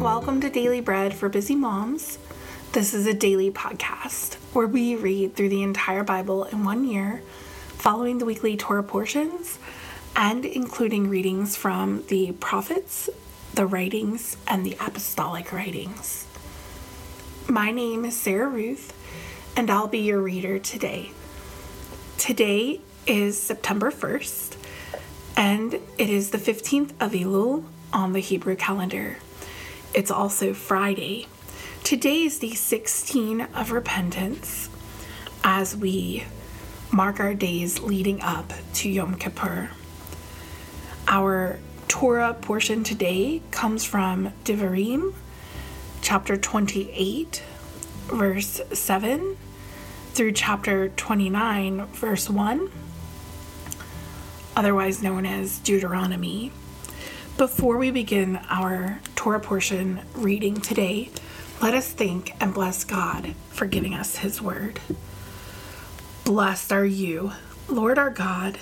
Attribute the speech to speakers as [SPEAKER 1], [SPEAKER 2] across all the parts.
[SPEAKER 1] Welcome to Daily Bread for Busy Moms. This is a daily podcast where we read through the entire Bible in one year, following the weekly Torah portions and including readings from the prophets, the writings, and the apostolic writings. My name is Sarah Ruth, and I'll be your reader today. Today is September 1st, and it is the 15th of Elul on the Hebrew calendar. It's also Friday. Today is the 16 of repentance as we mark our days leading up to Yom Kippur. Our Torah portion today comes from Devarim, chapter 28, verse 7, through chapter 29, verse 1, otherwise known as Deuteronomy. Before we begin our Torah portion reading today, let us thank and bless God for giving us His word. Blessed are you, Lord our God,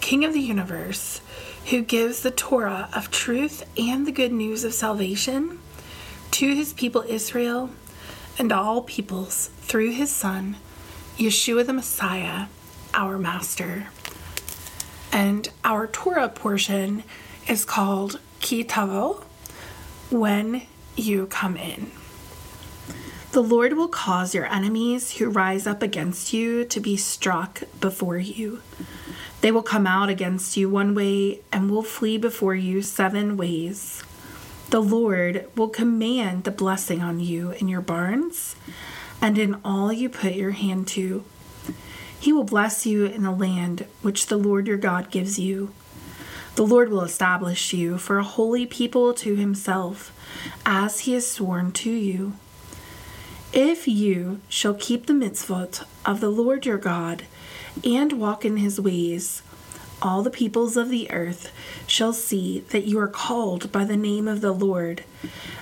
[SPEAKER 1] King of the universe, who gives the Torah of truth and the good news of salvation to His people Israel and all peoples through His Son, Yeshua the Messiah, our Master. And our Torah portion is called Ki Tavo, when you come in. The Lord will cause your enemies who rise up against you to be struck before you. They will come out against you one way and will flee before you seven ways. The Lord will command the blessing on you in your barns and in all you put your hand to. He will bless you in the land which the Lord your God gives you. The Lord will establish you for a holy people to himself, as he has sworn to you. If you shall keep the mitzvot of the Lord your God and walk in his ways, all the peoples of the earth shall see that you are called by the name of the Lord,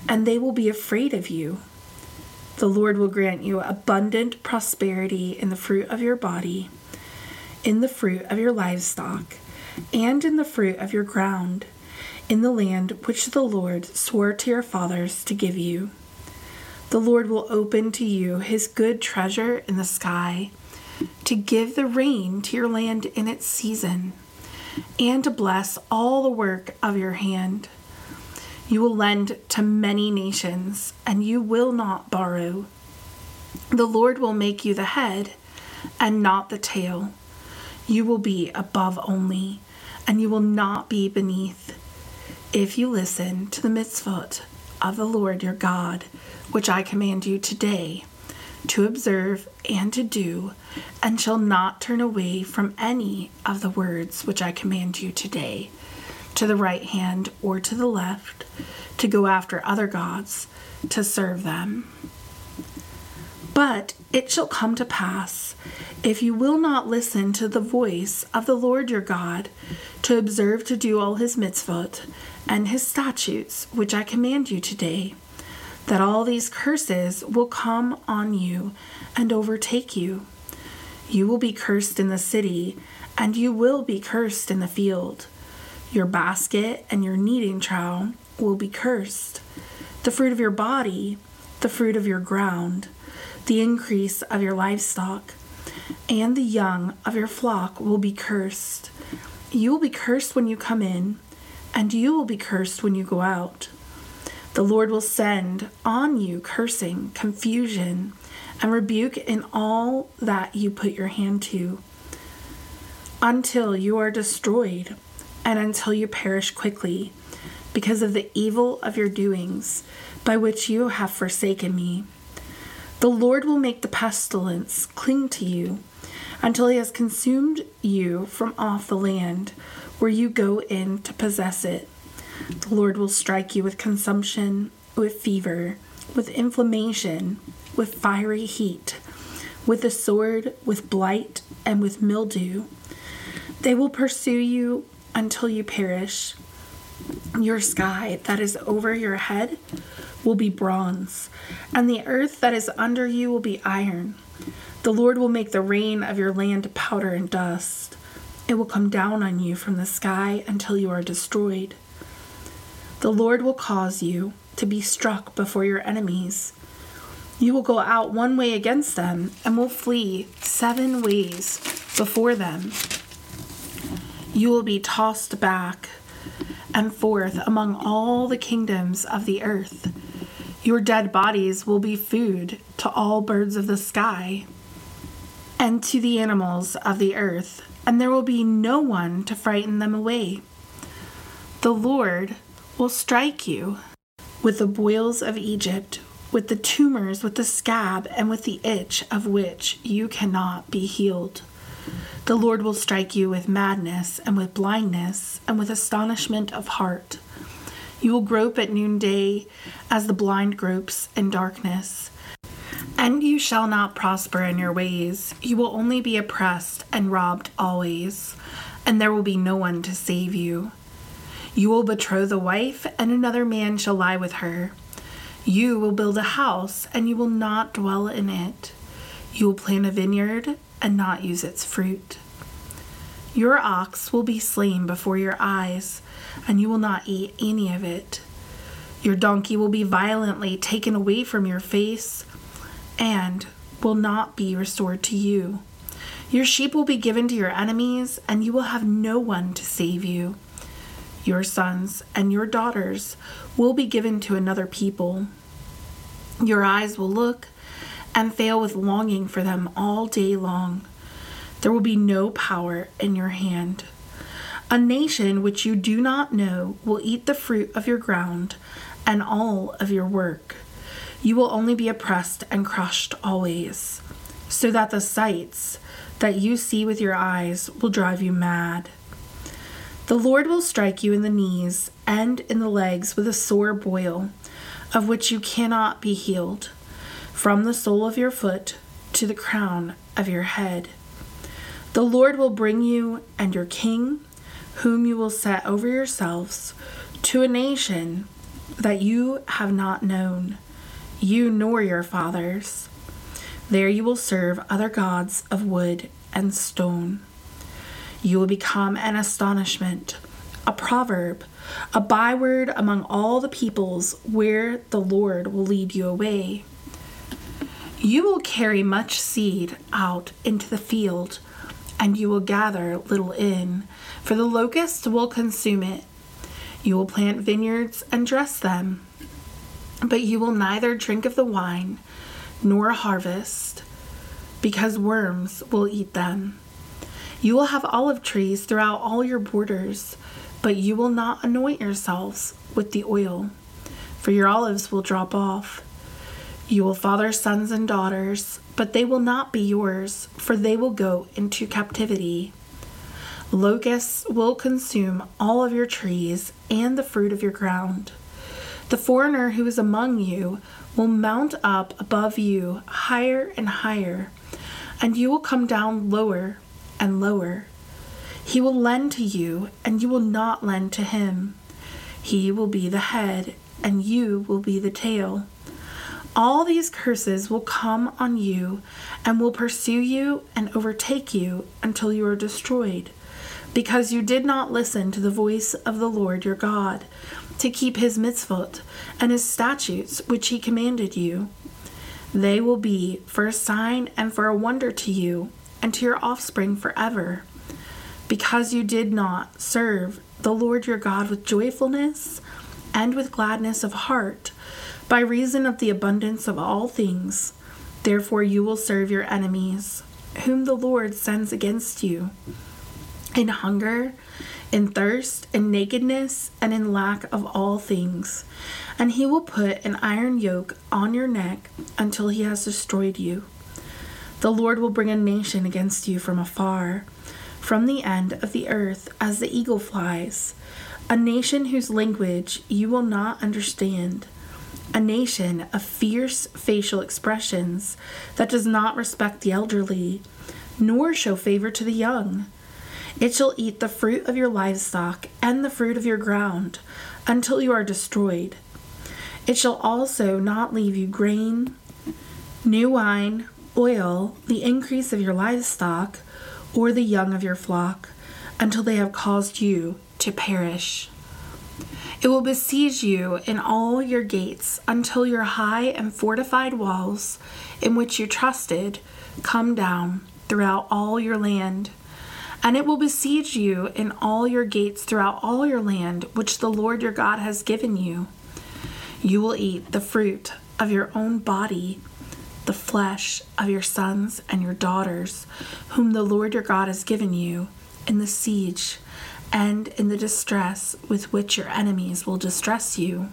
[SPEAKER 1] and they will be afraid of you. The Lord will grant you abundant prosperity in the fruit of your body, in the fruit of your livestock and in the fruit of your ground, in the land which the Lord swore to your fathers to give you. The Lord will open to you his good treasure in the sky, to give the rain to your land in its season, and to bless all the work of your hand. You will lend to many nations, and you will not borrow. The Lord will make you the head and not the tail you will be above only, and you will not be beneath. If you listen to the mitzvot of the Lord your God, which I command you today, to observe and to do, and shall not turn away from any of the words which I command you today, to the right hand or to the left, to go after other gods, to serve them. But it shall come to pass, if you will not listen to the voice of the Lord your God, to observe to do all his mitzvot and his statutes, which I command you today, that all these curses will come on you and overtake you. You will be cursed in the city, and you will be cursed in the field. Your basket and your kneading trough will be cursed. The fruit of your body, the fruit of your ground, the increase of your livestock, and the young of your flock will be cursed. You will be cursed when you come in, and you will be cursed when you go out. The Lord will send on you cursing, confusion, and rebuke in all that you put your hand to, until you are destroyed, and until you perish quickly, because of the evil of your doings, by which you have forsaken me. The Lord will make the pestilence cling to you until he has consumed you from off the land where you go in to possess it. The Lord will strike you with consumption, with fever, with inflammation, with fiery heat, with the sword, with blight, and with mildew. They will pursue you until you perish. Your sky that is over your head will be bronze, and the earth that is under you will be iron. The Lord will make the rain of your land powder and dust. It will come down on you from the sky until you are destroyed. The Lord will cause you, to be struck before your enemies. You will go out one way against them and will flee seven ways before them. You will be tossed back and forth among all the kingdoms of the earth. Your dead bodies will be food to all birds of the sky and to the animals of the earth, and there will be no one to frighten them away. The Lord will strike you with the boils of Egypt, with the tumors, with the scab, and with the itch of which you cannot be healed. The Lord will strike you with madness, and with blindness, and with astonishment of heart. You will grope at noonday as the blind gropes in darkness. And you shall not prosper in your ways. You will only be oppressed and robbed always, and there will be no one to save you. You will betroth a wife, and another man shall lie with her. You will build a house, and you will not dwell in it. You will plant a vineyard, and not use its fruit. Your ox will be slain before your eyes, and you will not eat any of it. Your donkey will be violently taken away from your face, and will not be restored to you. Your sheep will be given to your enemies, and you will have no one to save you. Your sons and your daughters will be given to another people. Your eyes will look and fail with longing for them all day long. There will be no power in your hand. A nation which you do not know will eat the fruit of your ground and all of your work. You will only be oppressed and crushed always, so that the sights that you see with your eyes will drive you mad. The Lord will strike you in the knees and in the legs with a sore boil, of which you cannot be healed from the sole of your foot to the crown of your head. The Lord will bring you and your king, whom you will set over yourselves, to a nation that you have not known, you nor your fathers. There you will serve other gods of wood and stone. You will become an astonishment, a proverb, a byword among all the peoples where the Lord will lead you away. You will carry much seed out into the field, and you will gather little in, for the locusts will consume it. You will plant vineyards and dress them, but you will neither drink of the wine nor harvest, because worms will eat them. You will have olive trees throughout all your borders, but you will not anoint yourselves with the oil, for your olives will drop off. You will father sons and daughters, but they will not be yours, for they will go into captivity. Locusts will consume all of your trees and the fruit of your ground. The foreigner who is among you will mount up above you higher and higher, and you will come down lower and lower. He will lend to you, and you will not lend to him. He will be the head, and you will be the tail. All these curses will come on you and will pursue you and overtake you until you are destroyed, because you did not listen to the voice of the Lord your God, to keep his mitzvot and his statutes which he commanded you. They will be for a sign and for a wonder to you and to your offspring forever, because you did not serve the Lord your God with joyfulness and with gladness of heart by reason of the abundance of all things. Therefore, you will serve your enemies, whom the Lord sends against you, in hunger, in thirst, in nakedness, and in lack of all things. And he will put an iron yoke on your neck until he has destroyed you. The Lord will bring a nation against you from afar, from the end of the earth, as the eagle flies, a nation whose language you will not understand a nation of fierce facial expressions that does not respect the elderly, nor show favor to the young. It shall eat the fruit of your livestock and the fruit of your ground until you are destroyed. It shall also not leave you grain, new wine, oil, the increase of your livestock, or the young of your flock, until they have caused you to perish. It will besiege you in all your gates until your high and fortified walls, in which you trusted, come down throughout all your land. And it will besiege you in all your gates throughout all your land, which the Lord your God has given you. You will eat the fruit of your own body, the flesh of your sons and your daughters, whom the Lord your God has given you, in the siege and in the distress with which your enemies will distress you.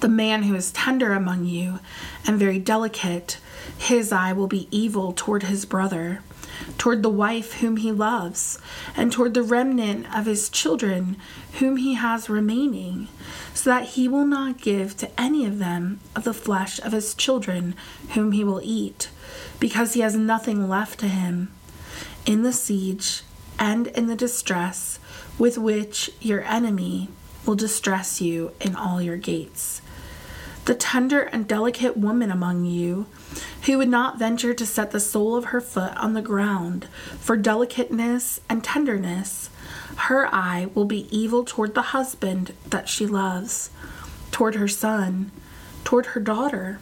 [SPEAKER 1] The man who is tender among you and very delicate, his eye will be evil toward his brother, toward the wife whom he loves, and toward the remnant of his children whom he has remaining, so that he will not give to any of them of the flesh of his children whom he will eat, because he has nothing left to him. In the siege, and in the distress with which your enemy will distress you in all your gates. The tender and delicate woman among you, who would not venture to set the sole of her foot on the ground for delicateness and tenderness, her eye will be evil toward the husband that she loves, toward her son, toward her daughter,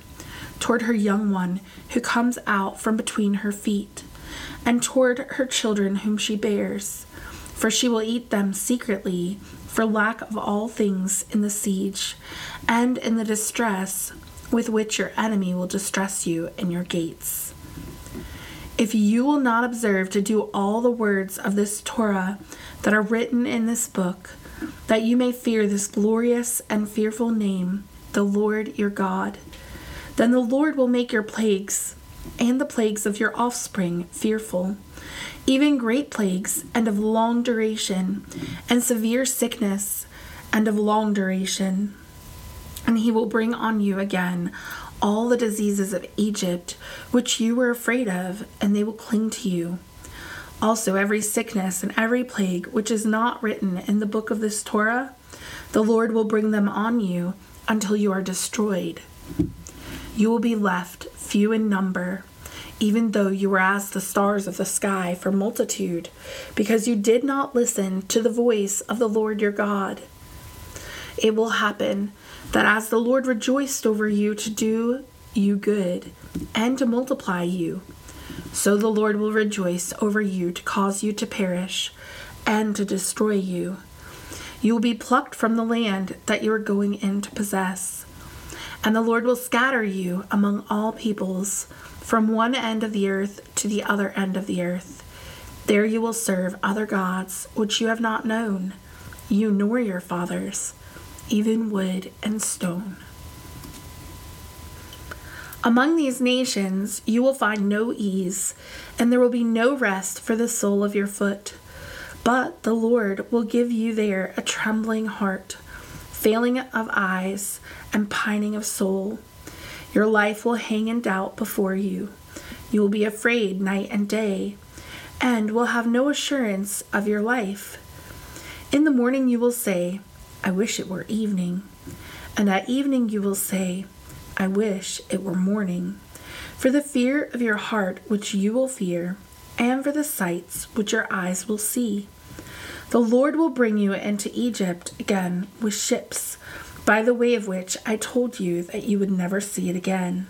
[SPEAKER 1] toward her young one who comes out from between her feet and toward her children whom she bears. For she will eat them secretly, for lack of all things in the siege, and in the distress with which your enemy will distress you in your gates. If you will not observe to do all the words of this Torah that are written in this book, that you may fear this glorious and fearful name, the Lord your God, then the Lord will make your plagues and the plagues of your offspring fearful, even great plagues and of long duration, and severe sickness and of long duration. And he will bring on you again all the diseases of Egypt, which you were afraid of, and they will cling to you. Also, every sickness and every plague which is not written in the book of this Torah, the Lord will bring them on you until you are destroyed. You will be left few in number, even though you were as the stars of the sky for multitude, because you did not listen to the voice of the Lord your God. It will happen that as the Lord rejoiced over you to do you good and to multiply you, so the Lord will rejoice over you to cause you to perish and to destroy you. You will be plucked from the land that you are going in to possess and the Lord will scatter you among all peoples, from one end of the earth to the other end of the earth. There you will serve other gods, which you have not known, you nor your fathers, even wood and stone. Among these nations you will find no ease, and there will be no rest for the sole of your foot. But the Lord will give you there a trembling heart failing of eyes, and pining of soul. Your life will hang in doubt before you. You will be afraid night and day, and will have no assurance of your life. In the morning you will say, I wish it were evening. And at evening you will say, I wish it were morning. For the fear of your heart which you will fear, and for the sights which your eyes will see. The Lord will bring you into Egypt again with ships, by the way of which I told you that you would never see it again.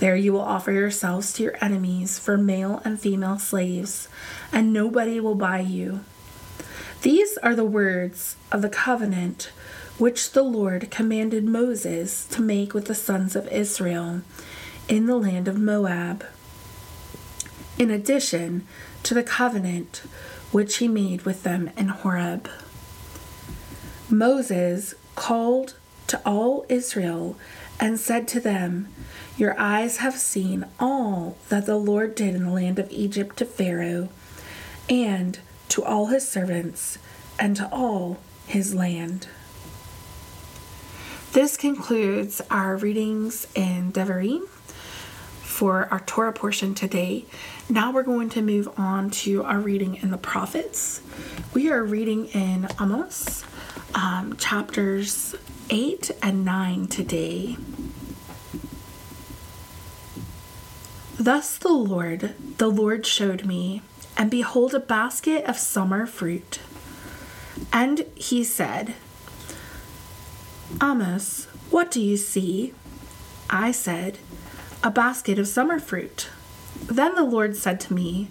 [SPEAKER 1] There you will offer yourselves to your enemies for male and female slaves, and nobody will buy you. These are the words of the covenant which the Lord commanded Moses to make with the sons of Israel in the land of Moab. In addition to the covenant which he made with them in Horeb. Moses called to all Israel and said to them, Your eyes have seen all that the Lord did in the land of Egypt to Pharaoh, and to all his servants, and to all his land. This concludes our readings in Devarim for our Torah portion today. Now we're going to move on to our reading in the prophets. We are reading in Amos um, chapters 8 and 9 today. Thus the Lord, the Lord showed me, and behold, a basket of summer fruit. And he said, Amos, what do you see? I said, A basket of summer fruit. Then the Lord said to me,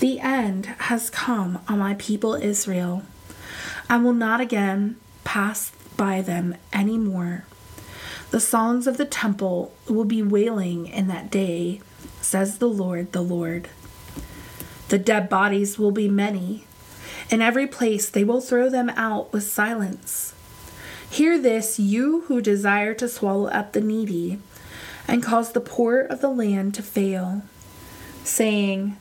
[SPEAKER 1] The end has come on my people Israel. I will not again pass by them any more. The songs of the temple will be wailing in that day, says the Lord, the Lord. The dead bodies will be many. In every place they will throw them out with silence. Hear this, you who desire to swallow up the needy and cause the poor of the land to fail, saying,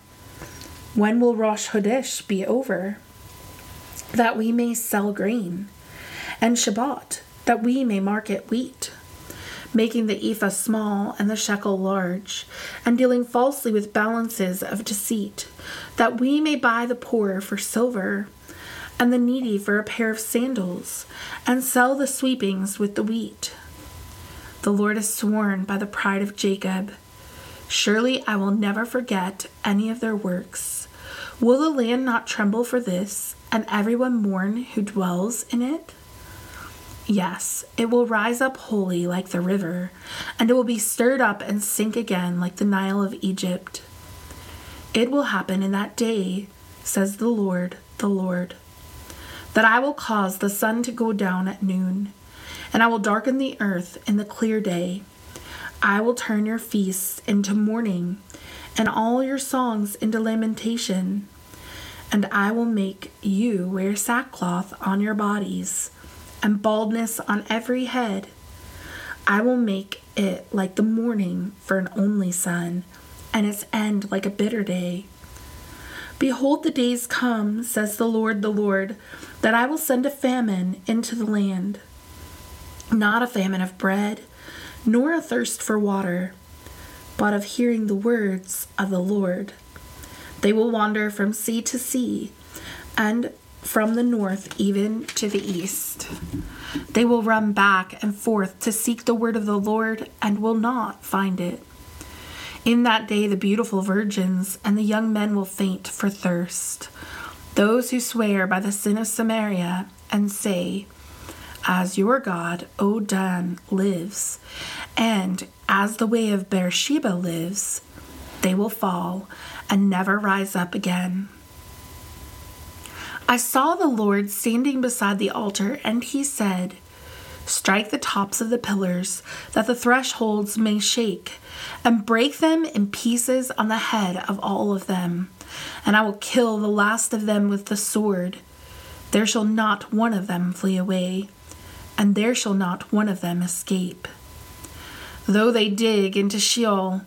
[SPEAKER 1] When will Rosh Chodesh be over? That we may sell grain, and Shabbat, that we may market wheat, making the ephah small and the shekel large, and dealing falsely with balances of deceit, that we may buy the poor for silver and the needy for a pair of sandals, and sell the sweepings with the wheat. The Lord has sworn by the pride of Jacob Surely I will never forget any of their works. Will the land not tremble for this, and everyone mourn who dwells in it? Yes, it will rise up wholly like the river, and it will be stirred up and sink again like the Nile of Egypt. It will happen in that day, says the Lord, the Lord that I will cause the sun to go down at noon, and I will darken the earth in the clear day. I will turn your feasts into mourning, and all your songs into lamentation. And I will make you wear sackcloth on your bodies, and baldness on every head. I will make it like the morning for an only son, and its end like a bitter day. Behold, the days come, says the Lord, the Lord, that I will send a famine into the land. Not a famine of bread, nor a thirst for water, but of hearing the words of the Lord. They will wander from sea to sea, and from the north even to the east. They will run back and forth to seek the word of the Lord and will not find it. In that day, the beautiful virgins and the young men will faint for thirst. Those who swear by the sin of Samaria and say, As your God, O Dan, lives, and as the way of Beersheba lives, they will fall and never rise up again. I saw the Lord standing beside the altar, and he said, Strike the tops of the pillars, that the thresholds may shake, and break them in pieces on the head of all of them. And I will kill the last of them with the sword. There shall not one of them flee away, and there shall not one of them escape. Though they dig into Sheol,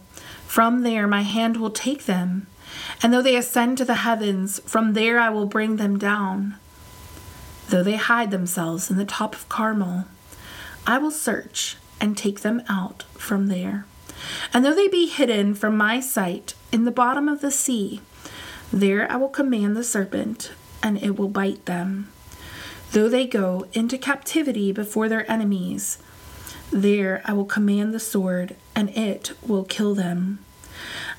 [SPEAKER 1] from there my hand will take them. And though they ascend to the heavens, from there I will bring them down. Though they hide themselves in the top of Carmel, I will search and take them out from there. And though they be hidden from my sight in the bottom of the sea, there I will command the serpent, and it will bite them. Though they go into captivity before their enemies, there I will command the sword, and it will kill them.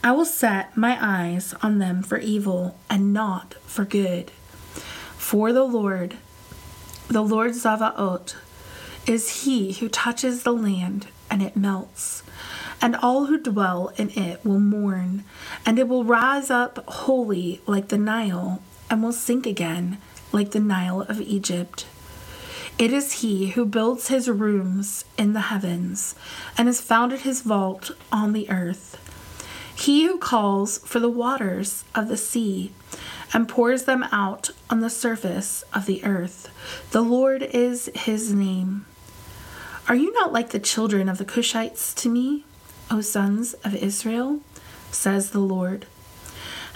[SPEAKER 1] I will set my eyes on them for evil and not for good. For the Lord, the Lord Zavaot, is he who touches the land and it melts. And all who dwell in it will mourn, and it will rise up wholly like the Nile, and will sink again like the Nile of Egypt. It is he who builds his rooms in the heavens, and has founded his vault on the earth. He who calls for the waters of the sea, and pours them out on the surface of the earth. The Lord is his name. Are you not like the children of the Cushites to me, O sons of Israel? says the Lord.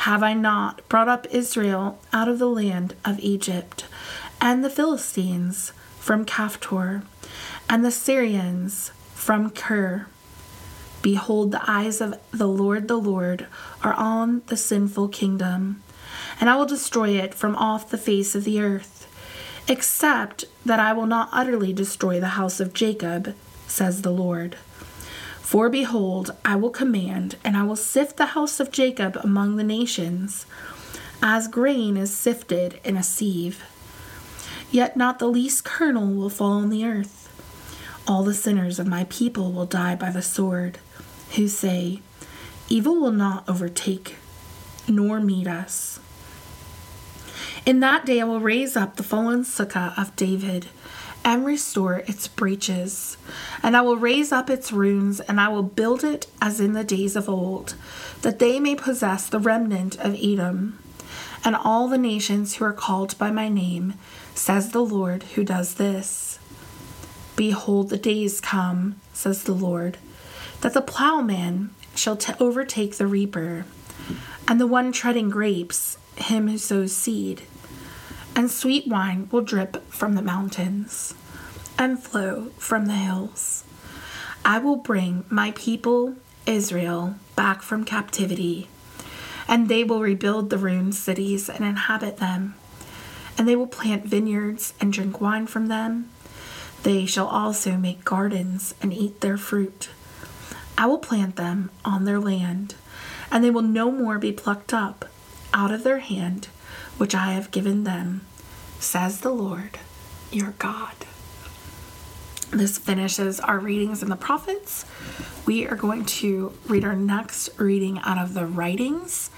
[SPEAKER 1] Have I not brought up Israel out of the land of Egypt, and the Philistines from Caphtor, and the Syrians from Kir? Behold, the eyes of the Lord the Lord are on the sinful kingdom, and I will destroy it from off the face of the earth except that I will not utterly destroy the house of Jacob, says the Lord. For behold, I will command, and I will sift the house of Jacob among the nations, as grain is sifted in a sieve. Yet not the least kernel will fall on the earth. All the sinners of my people will die by the sword, who say, Evil will not overtake nor meet us. In that day I will raise up the fallen sukkah of David and restore its breaches. And I will raise up its ruins, and I will build it as in the days of old, that they may possess the remnant of Edom. And all the nations who are called by my name, says the Lord who does this. Behold, the days come, says the Lord, that the plowman shall t- overtake the reaper, and the one treading grapes, him who sows seed and sweet wine will drip from the mountains and flow from the hills. I will bring my people, Israel, back from captivity, and they will rebuild the ruined cities and inhabit them. And they will plant vineyards and drink wine from them. They shall also make gardens and eat their fruit. I will plant them on their land, and they will no more be plucked up out of their hand which I have given them, says the Lord your God. This finishes our readings in the prophets. We are going to read our next reading out of the writings,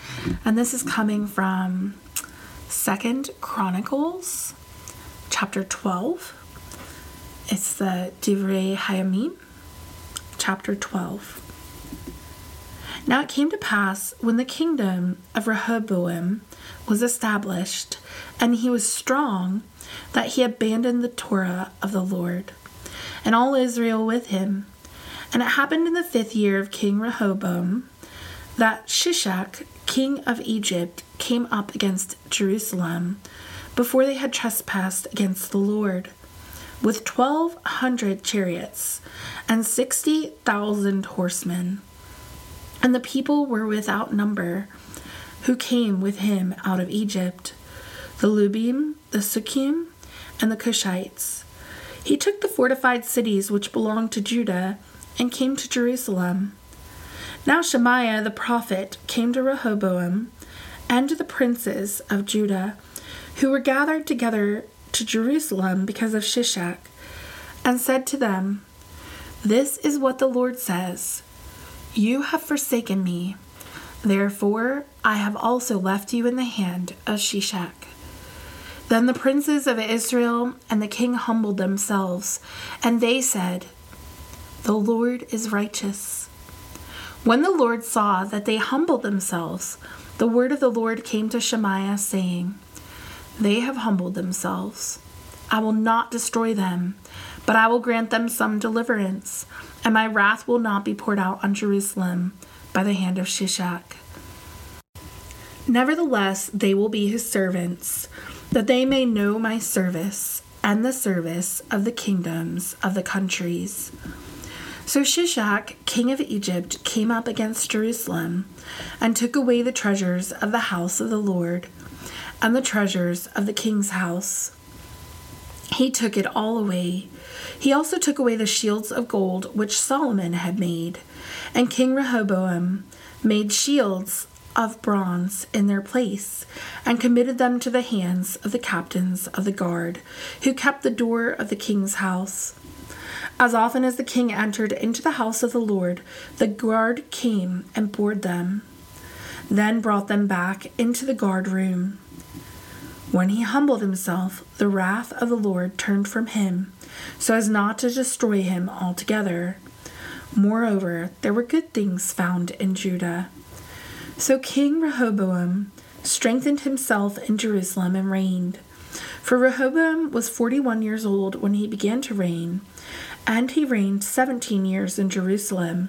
[SPEAKER 1] and this is coming from Second Chronicles, chapter 12. It's the Divrei Hayamim, chapter 12. Now it came to pass when the kingdom of Rehoboam was established and he was strong that he abandoned the Torah of the Lord and all Israel with him. And it happened in the fifth year of King Rehoboam that Shishak, king of Egypt, came up against Jerusalem before they had trespassed against the Lord with twelve hundred chariots and sixty thousand horsemen. And the people were without number who came with him out of Egypt the Lubim, the Sukkim, and the Cushites. He took the fortified cities which belonged to Judah and came to Jerusalem. Now Shemaiah the prophet came to Rehoboam and to the princes of Judah, who were gathered together to Jerusalem because of Shishak, and said to them, This is what the Lord says You have forsaken me Therefore, I have also left you in the hand of Shishak. Then the princes of Israel and the king humbled themselves, and they said, The Lord is righteous. When the Lord saw that they humbled themselves, the word of the Lord came to Shemaiah, saying, They have humbled themselves. I will not destroy them, but I will grant them some deliverance, and my wrath will not be poured out on Jerusalem by the hand of Shishak. Nevertheless, they will be his servants, that they may know my service and the service of the kingdoms of the countries. So Shishak, king of Egypt, came up against Jerusalem and took away the treasures of the house of the Lord and the treasures of the king's house. He took it all away. He also took away the shields of gold which Solomon had made and King Rehoboam made shields of bronze in their place, and committed them to the hands of the captains of the guard, who kept the door of the king's house. As often as the king entered into the house of the Lord, the guard came and bored them, then brought them back into the guard room. When he humbled himself, the wrath of the Lord turned from him, so as not to destroy him altogether. Moreover, there were good things found in Judah. So King Rehoboam strengthened himself in Jerusalem and reigned. For Rehoboam was forty one years old when he began to reign, and he reigned seventeen years in Jerusalem,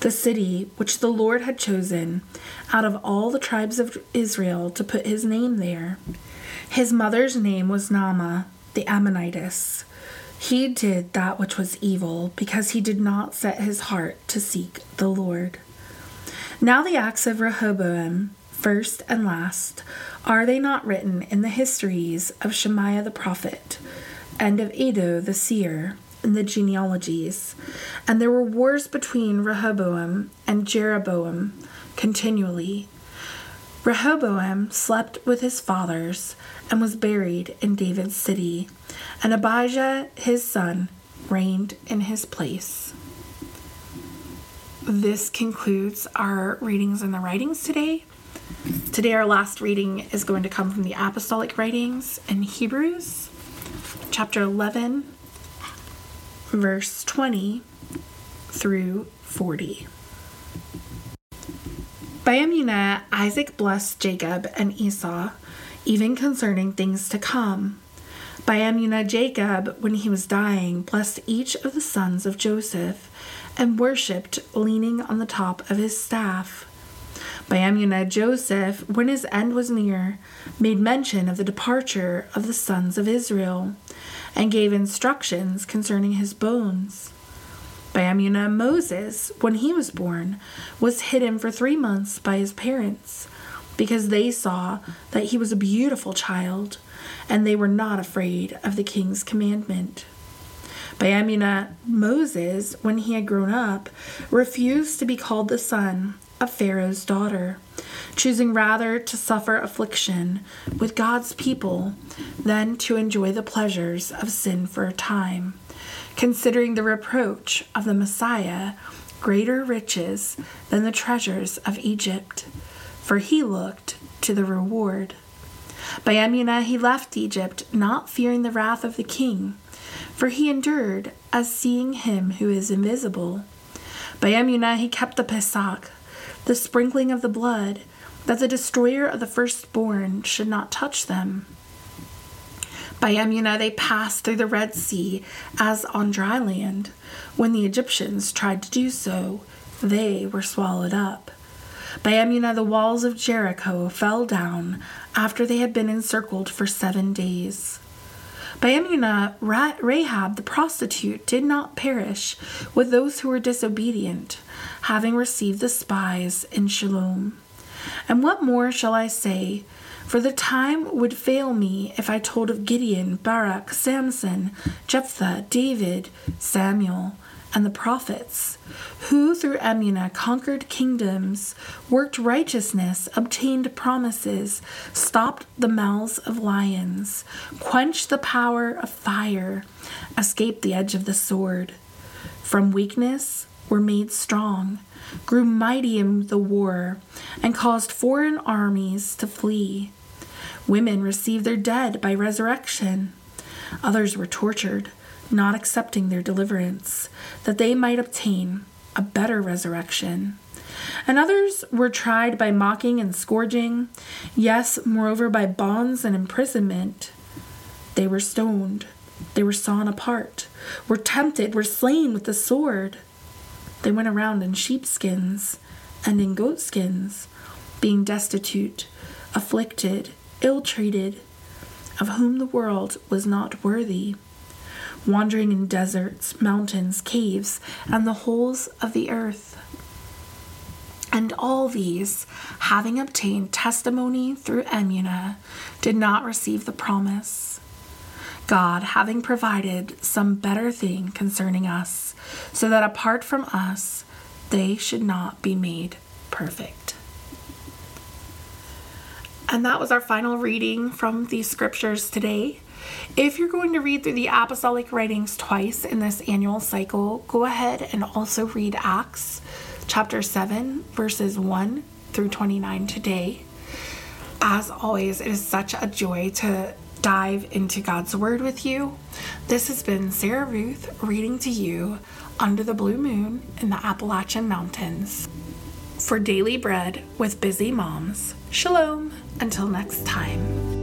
[SPEAKER 1] the city which the Lord had chosen out of all the tribes of Israel to put his name there. His mother's name was Naamah, the Ammonitess. He did that which was evil because he did not set his heart to seek the Lord. Now, the acts of Rehoboam, first and last, are they not written in the histories of Shemaiah the prophet and of Iddo the seer in the genealogies? And there were wars between Rehoboam and Jeroboam continually. Rehoboam slept with his fathers and was buried in David's city and Abijah his son reigned in his place. This concludes our readings and the writings today. Today, our last reading is going to come from the Apostolic Writings in Hebrews, chapter 11, verse 20 through 40. By Emunah, Isaac blessed Jacob and Esau, even concerning things to come. By Emunah, Jacob, when he was dying, blessed each of the sons of Joseph, and worshipped, leaning on the top of his staff. By Emunah, Joseph, when his end was near, made mention of the departure of the sons of Israel, and gave instructions concerning his bones. By Emunah, Moses, when he was born, was hidden for three months by his parents, because they saw that he was a beautiful child, and they were not afraid of the king's commandment. By Emunah, uh, Moses, when he had grown up, refused to be called the son of Pharaoh's daughter, choosing rather to suffer affliction with God's people than to enjoy the pleasures of sin for a time, considering the reproach of the Messiah greater riches than the treasures of Egypt, for he looked to the reward. By Emunah uh, he left Egypt, not fearing the wrath of the king, for he endured as seeing him who is invisible. By Emunah he kept the Pesach, the sprinkling of the blood, that the destroyer of the firstborn should not touch them. By Emunah they passed through the Red Sea as on dry land. When the Egyptians tried to do so, they were swallowed up. By Emunah the walls of Jericho fell down after they had been encircled for seven days. By Emunah, Rahab the prostitute did not perish with those who were disobedient, having received the spies in Shalom. And what more shall I say? For the time would fail me if I told of Gideon, Barak, Samson, Jephthah, David, Samuel, and the prophets, who through Emunah conquered kingdoms, worked righteousness, obtained promises, stopped the mouths of lions, quenched the power of fire, escaped the edge of the sword. From weakness were made strong, grew mighty in the war, and caused foreign armies to flee. Women received their dead by resurrection. Others were tortured not accepting their deliverance, that they might obtain a better resurrection. And others were tried by mocking and scourging, yes, moreover, by bonds and imprisonment. They were stoned, they were sawn apart, were tempted, were slain with the sword. They went around in sheepskins and in goatskins, being destitute, afflicted, ill treated, of whom the world was not worthy wandering in deserts, mountains, caves, and the holes of the earth. And all these, having obtained testimony through Emunah, did not receive the promise. God having provided some better thing concerning us, so that apart from us, they should not be made perfect. And that was our final reading from these scriptures today. If you're going to read through the apostolic writings twice in this annual cycle, go ahead and also read Acts chapter 7, verses 1 through 29 today. As always, it is such a joy to dive into God's Word with you. This has been Sarah Ruth reading to you Under the Blue Moon in the Appalachian Mountains. For Daily Bread with Busy Moms, Shalom. Until next time.